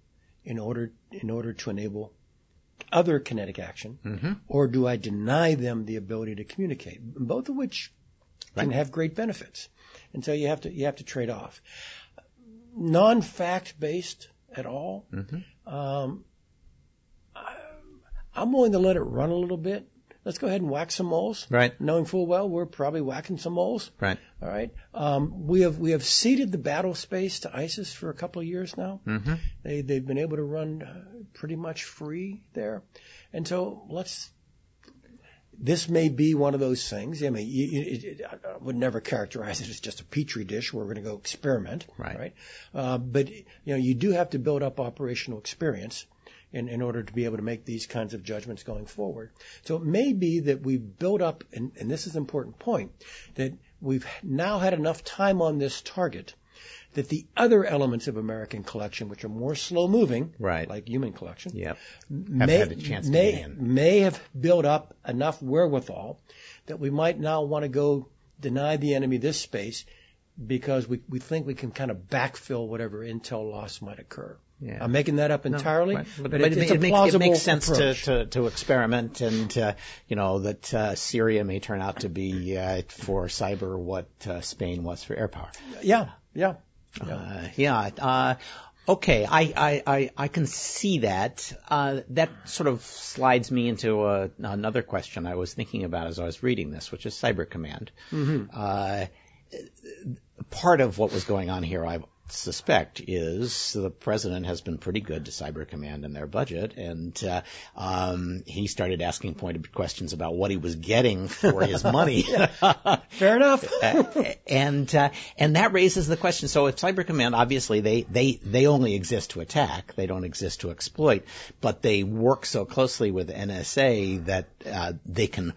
in order, in order to enable other kinetic action, mm-hmm. or do I deny them the ability to communicate? Both of which right. can have great benefits. And so you have to, you have to trade off non-fact based at all. Mm-hmm. Um, I, I'm willing to let it run a little bit. Let's go ahead and whack some moles. Right. Knowing full well we're probably whacking some moles. Right. All right. Um, we have we have ceded the battle space to ISIS for a couple of years now. Mm-hmm. They they've been able to run uh, pretty much free there, and so let's this may be one of those things. I mean, you, you, I would never characterize it as just a petri dish where we're going to go experiment, right? right? Uh, but you know, you do have to build up operational experience in, in order to be able to make these kinds of judgments going forward. So it may be that we've built up, and, and this is an important point, that we've now had enough time on this target that the other elements of American collection, which are more slow moving, right. like human collection, yep. may, may, may have built up enough wherewithal that we might now want to go deny the enemy this space because we, we think we can kind of backfill whatever intel loss might occur. Yeah. I'm making that up entirely, no, but, but, but, it, it, a makes, it makes sense to, to, to, experiment and, uh, you know, that uh, Syria may turn out to be uh, for cyber what uh, Spain was for air power. Yeah, yeah. Uh, yeah. Uh, okay, I, I, I, I, can see that. Uh, that sort of slides me into a, another question I was thinking about as I was reading this, which is Cyber Command. Mm-hmm. Uh, part of what was going on here, I've suspect is the president has been pretty good to Cyber Command in their budget, and uh, um, he started asking pointed questions about what he was getting for his money. Fair enough. and uh, and that raises the question. So if Cyber Command, obviously they they they only exist to attack, they don't exist to exploit, but they work so closely with NSA that uh, they can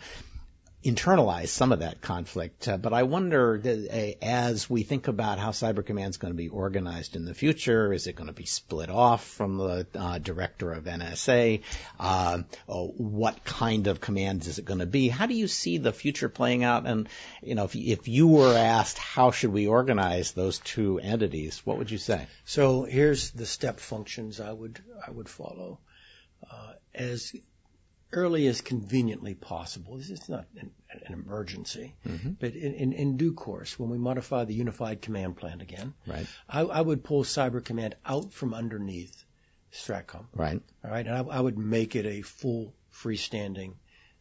internalize some of that conflict. Uh, but I wonder, uh, as we think about how Cyber Command is going to be organized in the future, is it going to be split off from the uh, director of NSA? Uh, oh, what kind of commands is it going to be? How do you see the future playing out? And you know, if, if you were asked how should we organize those two entities, what would you say? So here's the step functions I would I would follow. Uh, as early as conveniently possible. This is not an, an emergency, mm-hmm. but in, in, in, due course, when we modify the unified command plan again, right. I, I would pull Cyber Command out from underneath Stratcom. Right. All right. And I, I would make it a full freestanding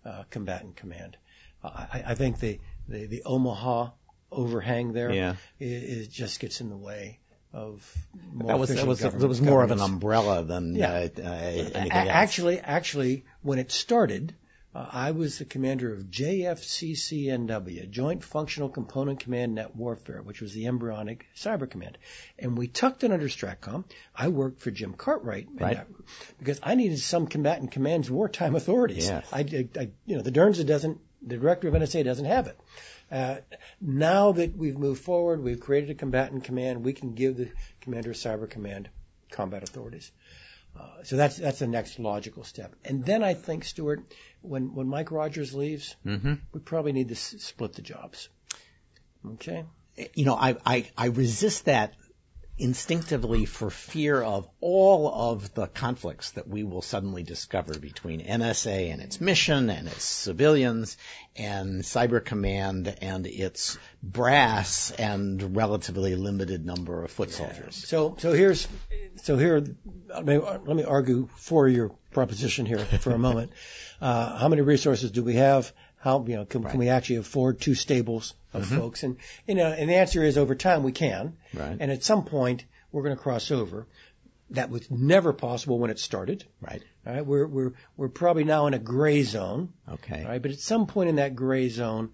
uh, combatant command. I, I think the, the, the Omaha overhang there yeah. it, it just gets in the way of that was that was that was more of an umbrella than yeah. uh, uh, anything else. Actually, actually, when it started, uh, I was the commander of JFCCNW, Joint Functional Component Command Net Warfare, which was the embryonic cyber command, and we tucked it under Stratcom. I worked for Jim Cartwright right. That, because I needed some combatant command's wartime authorities. Yes. I, I, you know, the DIRNSA doesn't, the director of NSA doesn't have it. Uh, now that we've moved forward, we've created a combatant command, we can give the commander of cyber command combat authorities. Uh, so that's that's the next logical step. And then I think, Stewart, when when Mike Rogers leaves, mm-hmm. we probably need to s- split the jobs. Okay. You know, I, I I resist that instinctively for fear of all of the conflicts that we will suddenly discover between NSA and its mission and its civilians and Cyber Command and its brass and relatively limited number of foot soldiers. So, so here's, so here, let me, let me argue for your proposition here for a moment. Uh, how many resources do we have? How, you know, can, right. can we actually afford two stables of mm-hmm. folks? And, you know, and the answer is over time we can. Right. And at some point we're going to cross over. That was never possible when it started. Right. All right. We're, we're, we're probably now in a gray zone. Okay. All right. But at some point in that gray zone,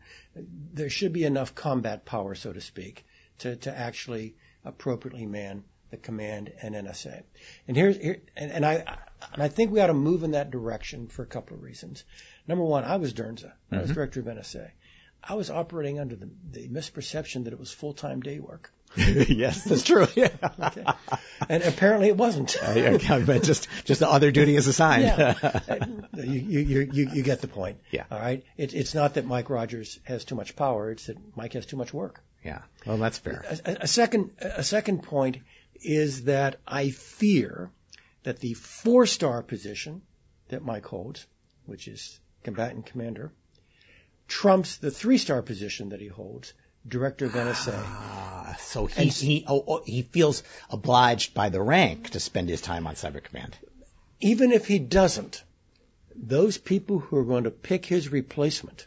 there should be enough combat power, so to speak, to, to actually appropriately man the command and NSA. And here's here, and, and I and I think we ought to move in that direction for a couple of reasons. Number one, I was DIRNSA. Mm-hmm. I was mm-hmm. director of NSA. I was operating under the, the misperception that it was full time day work. yes, that's true. Yeah. okay. And apparently it wasn't. uh, but just just the other duty is assigned. yeah. you, you, you, you get the point. Yeah. All right. It, it's not that Mike Rogers has too much power. It's that Mike has too much work. Yeah. Well, that's fair. A, a second a second point is that I fear that the four star position that Mike holds, which is combatant commander, trumps the three star position that he holds, director of NSA. Ah, so he he oh, oh, he feels obliged by the rank to spend his time on Cyber Command. Even if he doesn't, those people who are going to pick his replacement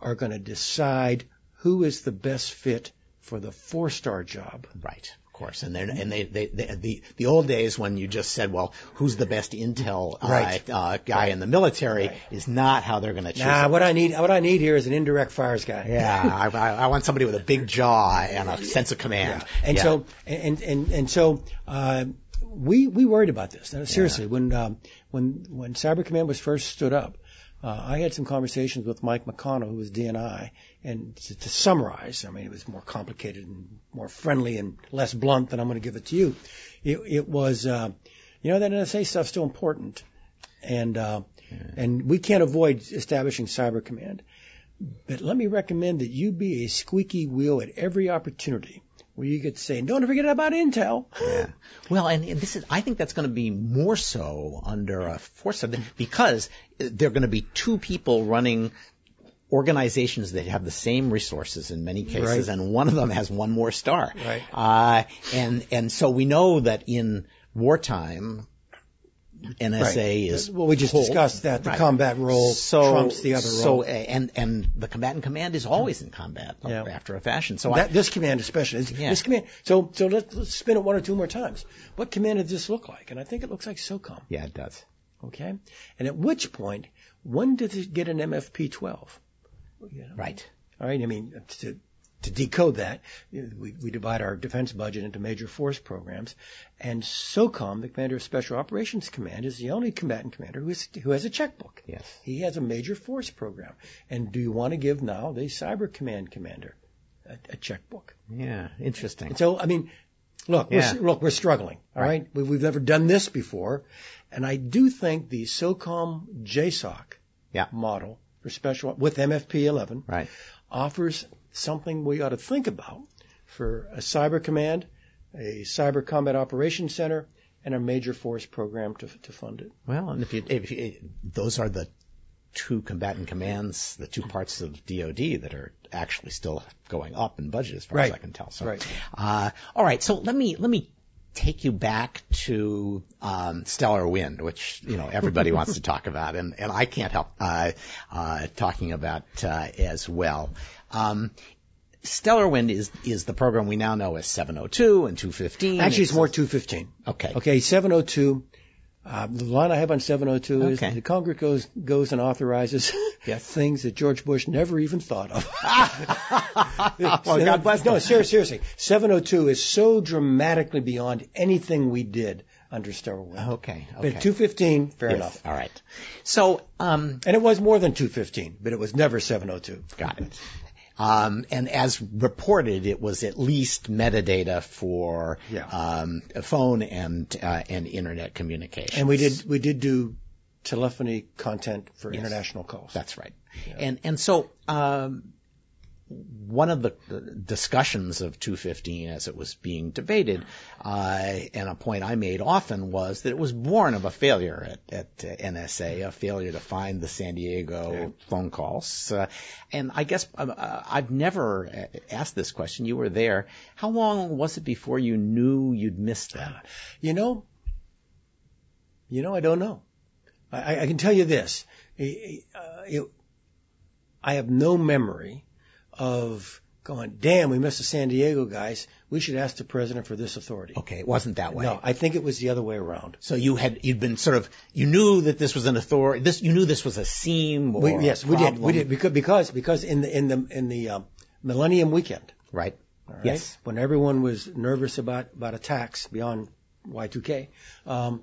are going to decide who is the best fit for the four star job. Right course. And, and they, they, they, the, the old days when you just said, well, who's the best intel uh, right. uh, guy right. in the military right. is not how they're going to choose. Nah, what I need, what I need here is an indirect fires guy. Yeah, I, I want somebody with a big jaw and a sense of command. Yeah. And yeah. so, and, and, and so, uh, we, we worried about this. Now, seriously, yeah. when, um, when, when Cyber Command was first stood up, uh, I had some conversations with Mike McConnell, who was DNI, and to, to, summarize, I mean, it was more complicated and more friendly and less blunt than I'm going to give it to you. It, it was, uh, you know, that NSA stuff's still important, and uh, yeah. and we can't avoid establishing Cyber Command. But let me recommend that you be a squeaky wheel at every opportunity where you get to say, don't forget about Intel. Yeah. Well, and, and this is, I think that's going to be more so under a force of, because there are going to be two people running organizations that have the same resources in many cases, right. and one of them has one more star. Right. Uh, and and so we know that in wartime, NSA right. is well. We just discussed that the right. combat role so, trumps the other role. So and and the combatant command is always in combat yeah. after a fashion. So that, I, this command especially yeah. this command. So so let's, let's spin it one or two more times. What command does this look like? And I think it looks like SOCOM. Yeah, it does. Okay. And at which point, when does it get an MFP 12? You know? Right. All right. I mean, to, to decode that, we, we divide our defense budget into major force programs, and SOCOM, the Commander of Special Operations Command, is the only combatant commander who, is, who has a checkbook. Yes. He has a major force program. And do you want to give now the Cyber Command commander a, a checkbook? Yeah, interesting. And so, I mean, look, yeah. we're, look, we're struggling. All right. right? We, we've never done this before, and I do think the SOCOM JSOC yeah. model for special with MFP 11 right. offers something we ought to think about for a cyber command, a cyber combat operations center, and a major force program to, to fund it. Well, and if you, if you, those are the two combatant commands, the two parts of DoD that are actually still going up in budget, as far right. as I can tell. So, right. Uh, all right. So let me let me take you back to um, Stellar Wind, which you know everybody wants to talk about, and, and I can't help uh, uh, talking about uh, as well. Um, Stellar Wind is is the program we now know as 702 and 215. Actually, it's, it's more 215. Okay. Okay, 702 uh, the line I have on 702 is okay. the Congress goes goes and authorizes yes. things that George Bush never even thought of. well, God bless no, seriously, seriously, 702 is so dramatically beyond anything we did under Stellar Wind. Okay, okay. But 215, fair yes. enough. All right. So, um, and it was more than 215, but it was never 702. Got it. Um, and as reported, it was at least metadata for yeah. um, phone and uh, and internet communication. And we did we did do telephony content for yes. international calls. That's right. Yeah. And and so um, one of the discussions of 215 as it was being debated, uh, and a point I made often was that it was born of a failure at, at NSA, a failure to find the San Diego yeah. phone calls. Uh, and I guess um, uh, I've never asked this question. You were there. How long was it before you knew you'd missed that? You know, you know, I don't know. I, I can tell you this. It, uh, it, I have no memory of going, damn, we missed the San Diego guys. We should ask the president for this authority. Okay, it wasn't that way. No, I think it was the other way around. So you had you'd been sort of you knew that this was an authority. This you knew this was a seam. Or we, yes, we did. We did because because because in the in the in the um, Millennium Weekend. Right. right. Yes. When everyone was nervous about about attacks beyond Y2K, um,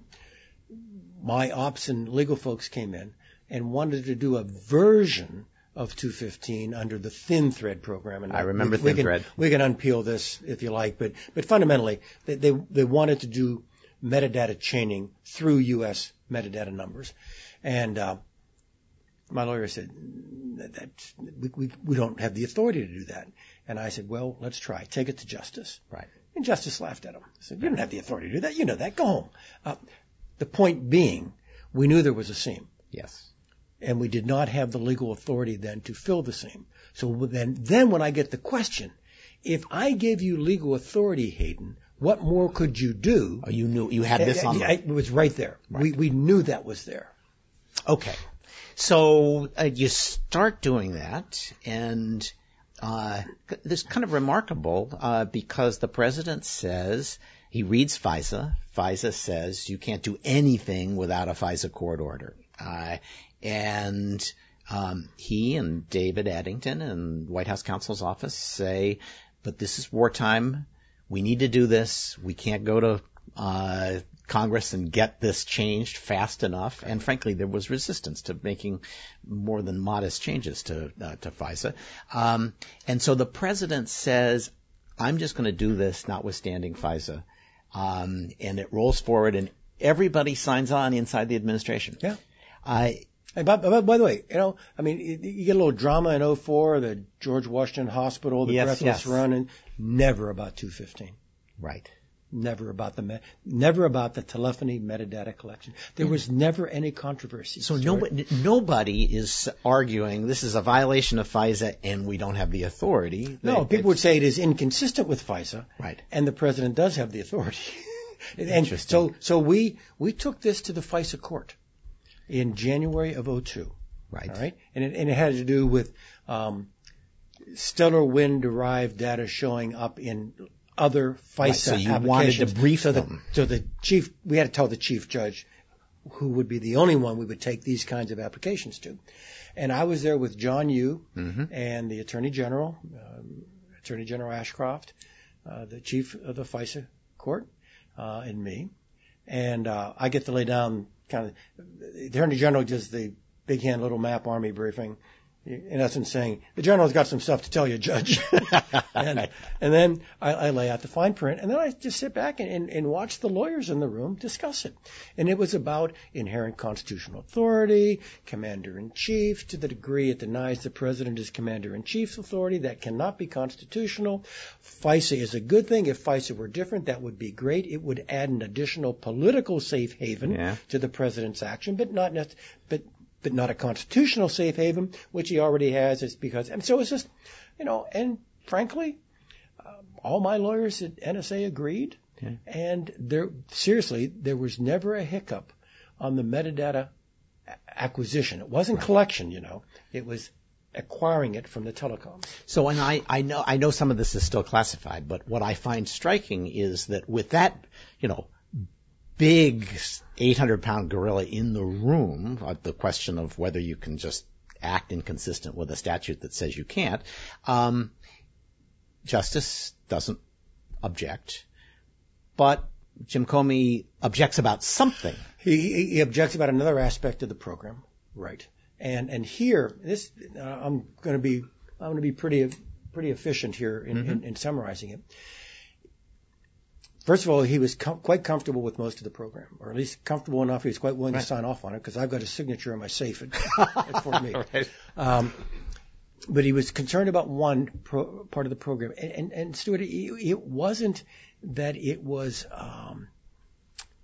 my ops and legal folks came in and wanted to do a version of 215 under the ThinThread program. And I remember we, thin we thread. Can, we can unpeel this if you like, but but fundamentally they, they they wanted to do metadata chaining through U.S. metadata numbers, and uh, my lawyer said that, that we, we we don't have the authority to do that. And I said, well, let's try. Take it to justice. Right. And justice laughed at him. He said, you don't have the authority to do that. You know that. Go home. Uh, the point being, we knew there was a seam. Yes and we did not have the legal authority then to fill the seam. So then, then when I get the question, if I gave you legal authority, Hayden, what more could you do? Oh, you knew you had this on. I, it was right there. Right. We we knew that was there. Okay, so uh, you start doing that, and uh, this kind of remarkable uh, because the president says he reads FISA. FISA says you can't do anything without a FISA court order. Uh, and um, he and David Addington and White House counsel's office say, but this is wartime. We need to do this. We can't go to uh, Congress and get this changed fast enough. And frankly, there was resistance to making more than modest changes to uh, to FISA. Um, and so the president says, "I'm just going to do this, notwithstanding FISA." Um, and it rolls forward, and everybody signs on inside the administration. Yeah. I Hey, by, by, by, the way, you know, I mean, you, you get a little drama in 04, the George Washington Hospital, the yes, breathless yes. run, and never about 215. Right. Never about the me- never about the telephony metadata collection. There was never any controversy. So nobody nobody is arguing this is a violation of FISA and we don't have the authority. No, people would say it is inconsistent with FISA. Right. And the president does have the authority. and Interesting. so so we we took this to the FISA court in January of 02. Right. All right. And it, and it had to do with um, stellar wind derived data showing up in other FISA right, so you applications. wanted to brief so them. The, so the chief, we had to tell the chief judge who would be the only one we would take these kinds of applications to. And I was there with John Yoo mm-hmm. and the Attorney General, um, Attorney General Ashcroft, uh, the chief of the FISA court, uh, and me. And uh, I get to lay down kind of the Attorney General does the big hand little map army briefing, in essence saying the general's got some stuff to tell you, Judge. and, and then I, I lay out the fine print, and then I just sit back and, and, and watch the lawyers in the room discuss it. And it was about inherent constitutional authority, commander in chief, to the degree it denies the president his commander in chief's authority, that cannot be constitutional. FISA is a good thing. If FISA were different, that would be great. It would add an additional political safe haven yeah. to the president's action, but not but but not a constitutional safe haven, which he already has. It's because, and so it's just, you know, and frankly, uh, all my lawyers at NSA agreed. Yeah. And there, seriously, there was never a hiccup on the metadata acquisition. It wasn't right. collection, you know, it was acquiring it from the telecom. So, and I, I know, I know some of this is still classified, but what I find striking is that with that, you know, big 800 pound gorilla in the room, uh, the question of whether you can just act inconsistent with a statute that says you can't, um, Justice doesn't object, but Jim Comey objects about something. He, he objects about another aspect of the program. Right. And, and here, this, uh, I'm going to be, I'm going to be pretty, pretty efficient here in, mm-hmm. in, in summarizing it. First of all, he was com- quite comfortable with most of the program, or at least comfortable enough. He was quite willing right. to sign off on it because I've got his signature in my safe at, at Fort Meade. right. um, but he was concerned about one pro, part of the program. And, and, and Stewart, it, it wasn't that it was um,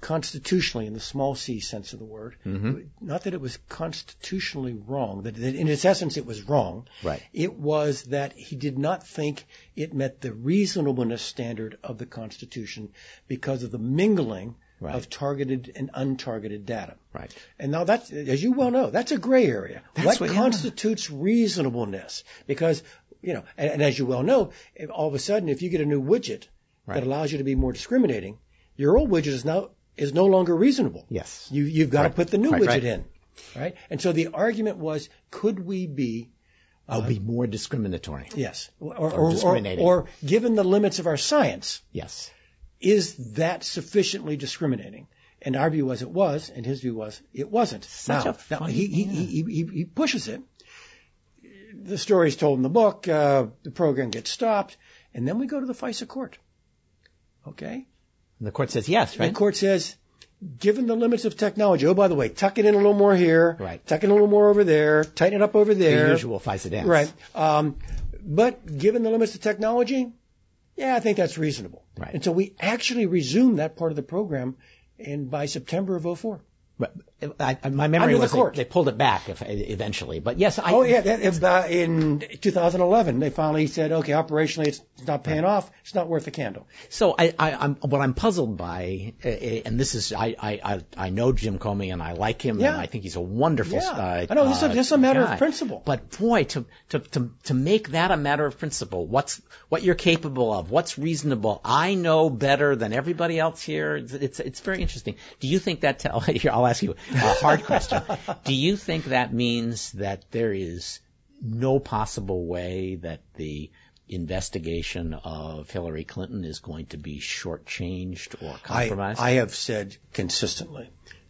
constitutionally, in the small c sense of the word, Mm-hmm. not that it was constitutionally wrong, that, that in its essence it was wrong. Right. It was that he did not think it met the reasonableness standard of the Constitution because of the mingling Right. of targeted and untargeted data. Right. And now that's, as you well know, that's a gray area. That's what what- yeah. constitutes reasonableness? Because, you know, and, and as you well know, all of a sudden, if you get a new widget Right. that allows you to be more discriminating, your old widget is now, is no longer reasonable. Yes. You, you've got Right. to put the new Right, widget right. in. Right? And so the argument was, could we be I'll be more discriminatory. Yes. Or, Or or, discriminating. or given the limits of our science, Yes. is that sufficiently discriminating? And our view was it was, and his view was it wasn't. Such now, a now, he, he, he, he, he pushes it. The story is told in the book. Uh, the program gets stopped, and then we go to the FISA court. Okay. And the court says yes, right? the court says, given the limits of technology, oh by the way, tuck it in a little more here, Right. tuck it in a little more over there, tighten it up over there. the usual FISA dance. Right. Um, but given the limits of technology, yeah, I think that's reasonable. Right. And so we actually resumed that part of the program in by September of 04. I, my memory Under the was they, court. they pulled it back if, eventually. But yes, I, oh yeah, in 2011 they finally said, okay, operationally it's not paying off, it's not worth the candle. So I, I, I'm what I'm puzzled by, and this is I, I, I, know Jim Comey and I like him Yeah. and I think he's a wonderful. Yeah. Uh, I know, this is uh, is a matter of principle. But boy, to, to to to make that a matter of principle, what's what you're capable of, what's reasonable. I know better than everybody else here. It's it's, it's very interesting. Do you think that? Tell, I'll ask you a hard question. Do you think that means that there is no possible way that the investigation of Hillary Clinton is going to be shortchanged or compromised? I have said consistently,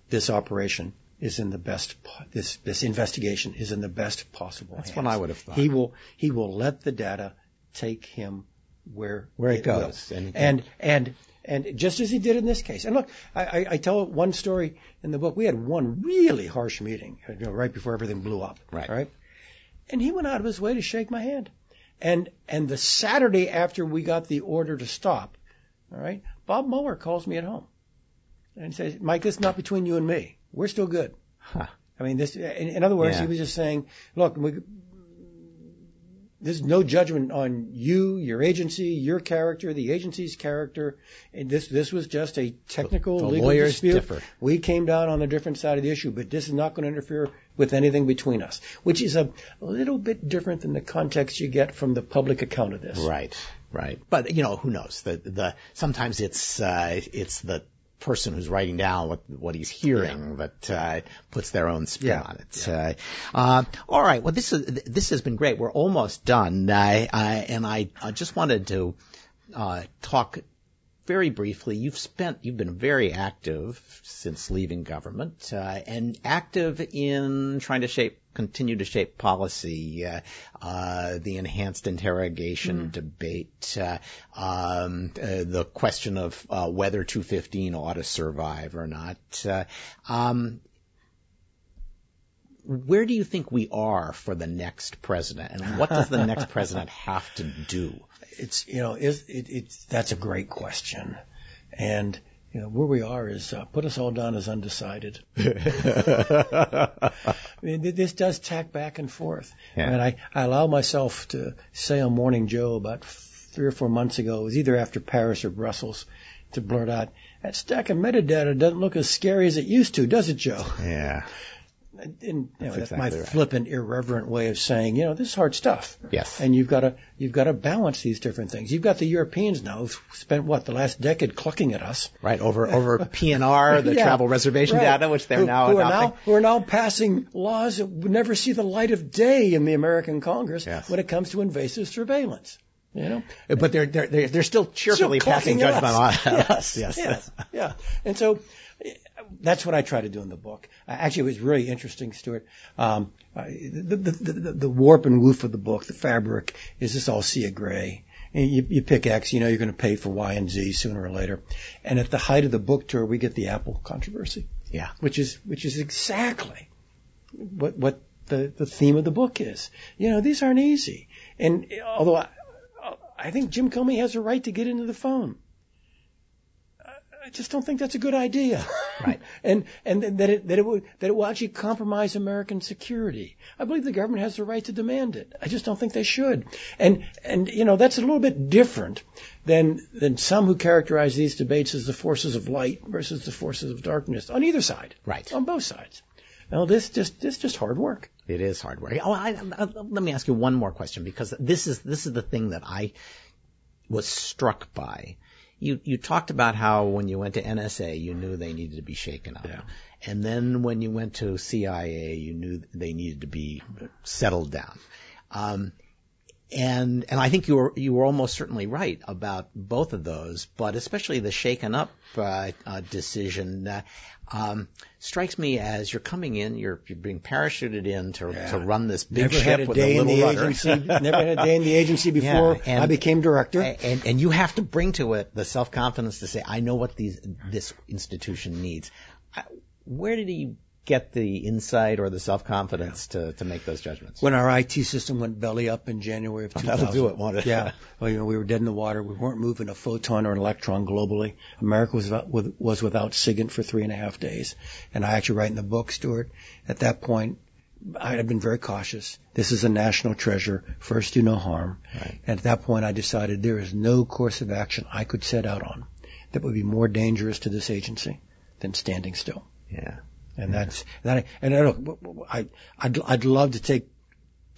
this operation is in the best. This this investigation is in the best possible. That's hands. what I would have thought. He will he will let the data take him where Where it will. goes. And- and and and just as he did in this case. And look, I, I, I tell one story in the book. We had one really harsh meeting, you know, right before everything blew up. Right. Right. And he went out of his way to shake my hand. And and the Saturday after we got the order to stop, all right, Bob Mueller calls me at home and says, Mike, this is not between you and me. We're still good. Huh. I mean, this. In, in other words, Yeah. he was just saying, look, we, there's no judgment on you, your agency, your character, the agency's character. And this this was just a technical The- the legal lawyers dispute. differ. We came down on a different side of the issue, but this is not going to interfere with anything between us, which is a, a little bit different than the context you get from the public account of this. Right, right. But you know, who knows? The the sometimes it's uh, it's the person who's writing down what what he's hearing that uh, puts their own spin Yeah. on it. Uh, uh, all right. Well, this is this has been great. We're almost done. I, I and I, I just wanted to uh, talk very briefly. You've spent you've been very active since leaving government uh, and active in trying to shape continue to shape policy, uh, uh, the enhanced interrogation debate, uh, um, uh, the question of uh, whether 215 ought to survive or not. Uh, um, where do you think we are for the next president, and what does the next president have to do? It's you know is it, it's that's a great question, and you know where we are is uh, put us all down as undecided. I mean, this does tack back and forth. Yeah. I mean, I, I allow myself to say on Morning Joe about three or four months ago, it was either after Paris or Brussels, to blurt out, that stack of metadata doesn't look as scary as it used to, does it, Joe? Yeah. And, you know, That's that's, exactly my right. flippant, irreverent way of saying, you know, this is hard stuff. Yes. And you've got to you've got to balance these different things. You've got the Europeans now who've spent what the last decade clucking at us. Right over over PNR, the Yeah. travel reservation Right. data, which they're who, now who adopting. Are now, who are now passing laws that would never see the light of day in the American Congress Yes. when it comes to invasive surveillance. You know, but they're they're they're, still cheerfully Still passing judgment on us. Yes, yes. yes, yeah. And so that's what I try to do in the book. Uh, Actually, it was really interesting, Stewart. Um, the, the, the, the warp and woof of the book, the fabric, is this all sea of gray. And you, you pick X, you know you're going to pay for Y and Z sooner or later. And at the height of the book tour, we get the Apple controversy, Yeah. which is which is exactly what what the, the theme of the book is. You know, these aren't easy. And although I, I think Jim Comey has a right to get into the phone. I just don't think that's a good idea. Right. and and that it that it would that it will actually compromise American security. I believe the government has the right to demand it. I just don't think they should. And and you know that's a little bit different than than some who characterize these debates as the forces of light versus the forces of darkness on either side. Right. On both sides. Well, this just this just hard work. It is hard work. Oh, I, I, let me ask you one more question because this is this is the thing that I was struck by you you talked about how when you went to NSA, you knew they needed to be shaken up, Yeah. and then when you went to CIA, you knew they needed to be settled down. Um, and and I think you were you were almost certainly right about both of those, but especially the shaken up uh, uh, decision uh, um, strikes me as you're coming in, you're you're being parachuted in to Yeah. to run this big Never ship had a with day a in the rudder. agency. never had a day in the agency before Yeah, and- I became director. And and you have to bring to it the self confidence to say, I know what these this institution needs. Where did he get the insight or the self confidence to to make those judgments? when our IT system went belly up in January of 2000. That'll do it, won't it? Yeah. Well, you know, we were dead in the water. We weren't moving a photon or an electron globally. America was without, with- was without SIGINT for three and a half days. And I actually write in the book, Stewart, at that point, I had been very cautious. This is a national treasure. First, do no harm. Right. And at that point, I decided there is no course of action I could set out on that would be more dangerous to this agency than standing still. yeah. And that's that. And I look, I I'd, I'd love to take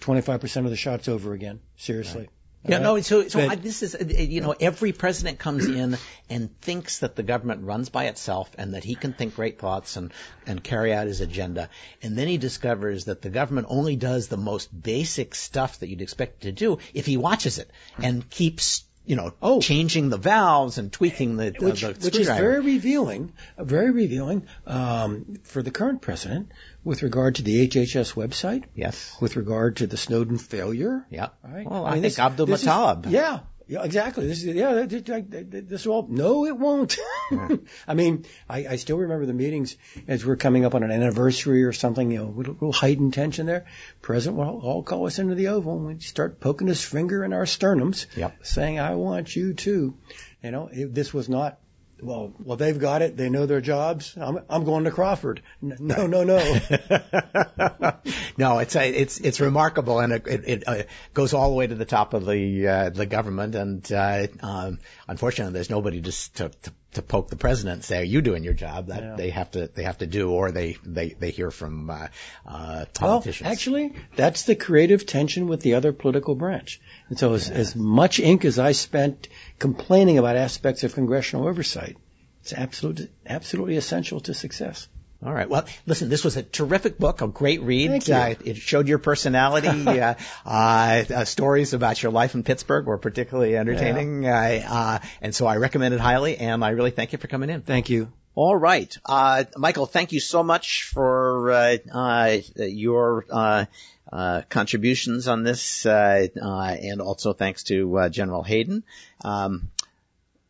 25% of the shots over again. Seriously. Yeah, no, so, so I, this is, uh, you know, every president comes in and thinks that the government runs by itself and that he can think great thoughts and, and carry out his agenda. And then he discovers that the government only does the most basic stuff that you'd expect it to do if he watches it and keeps, you know, Oh. changing the valves and tweaking the, the, which, the which is very revealing, very revealing um, for the current president with regard to the HHS website, Yes. with regard to the Snowden failure. Yeah. All right. Well, I, mean, think Abdulmutallab. Yeah. Yeah, exactly. This is yeah. This will no, it won't. I mean, I, I still remember the meetings as we're coming up on an anniversary or something. You know, a little heightened tension there. President will all call us into the Oval and we start poking his finger in our sternums, Yep. saying, "I want you too." You know, it, this was not. Well, well, they've got it. They know their jobs. I'm, I'm going to Crawford. No, no, no. no, it's a, it's it's remarkable, and it it, it uh, goes all the way to the top of the uh, the government. And uh, um, unfortunately, there's nobody just to, to to poke the president and say, "Are you doing your job?" That Yeah. they have to they have to do, or they they they hear from uh, uh, Well, actually, that's the creative tension with the other political branch. And so, as, as much ink as I spent complaining about aspects of congressional oversight, it's absolutely absolutely essential to success. All right. Well, listen, this was a terrific book, a great read. Thank you. Uh, it showed your personality. uh, uh, stories about your life in Pittsburgh were particularly entertaining. Uh, uh, and so I recommend it highly, and I really thank you for coming in. Thank you. All right. Uh, Michael, thank you so much for uh, uh, your uh, uh, contributions on this, uh, uh, and also thanks to uh, General Hayden. Um,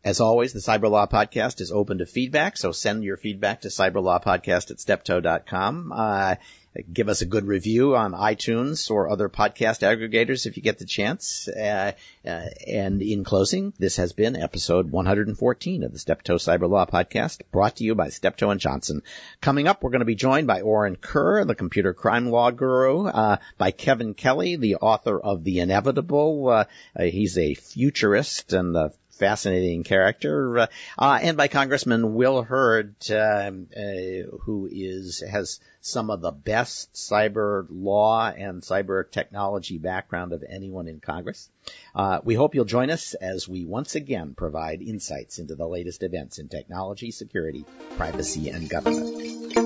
as always, the Cyberlaw Podcast is open to feedback, so send your feedback to cyberlawpodcast at steptoe.com. Uh, give us a good review on iTunes or other podcast aggregators if you get the chance. Uh, uh, and in closing, this has been episode 114 of the Steptoe Cyberlaw Podcast, brought to you by Steptoe and Johnson. Coming up, we're going to be joined by Orin Kerr, the computer crime law guru, uh, by Kevin Kelly, the author of The Inevitable. Uh, he's a futurist and a fascinating character, uh, uh, and by Congressman Will Hurd, um, uh, who is has some of the best cyber law and cyber technology background of anyone in Congress. Uh, we hope you'll join us as we once again provide insights into the latest events in technology, security, privacy, and government.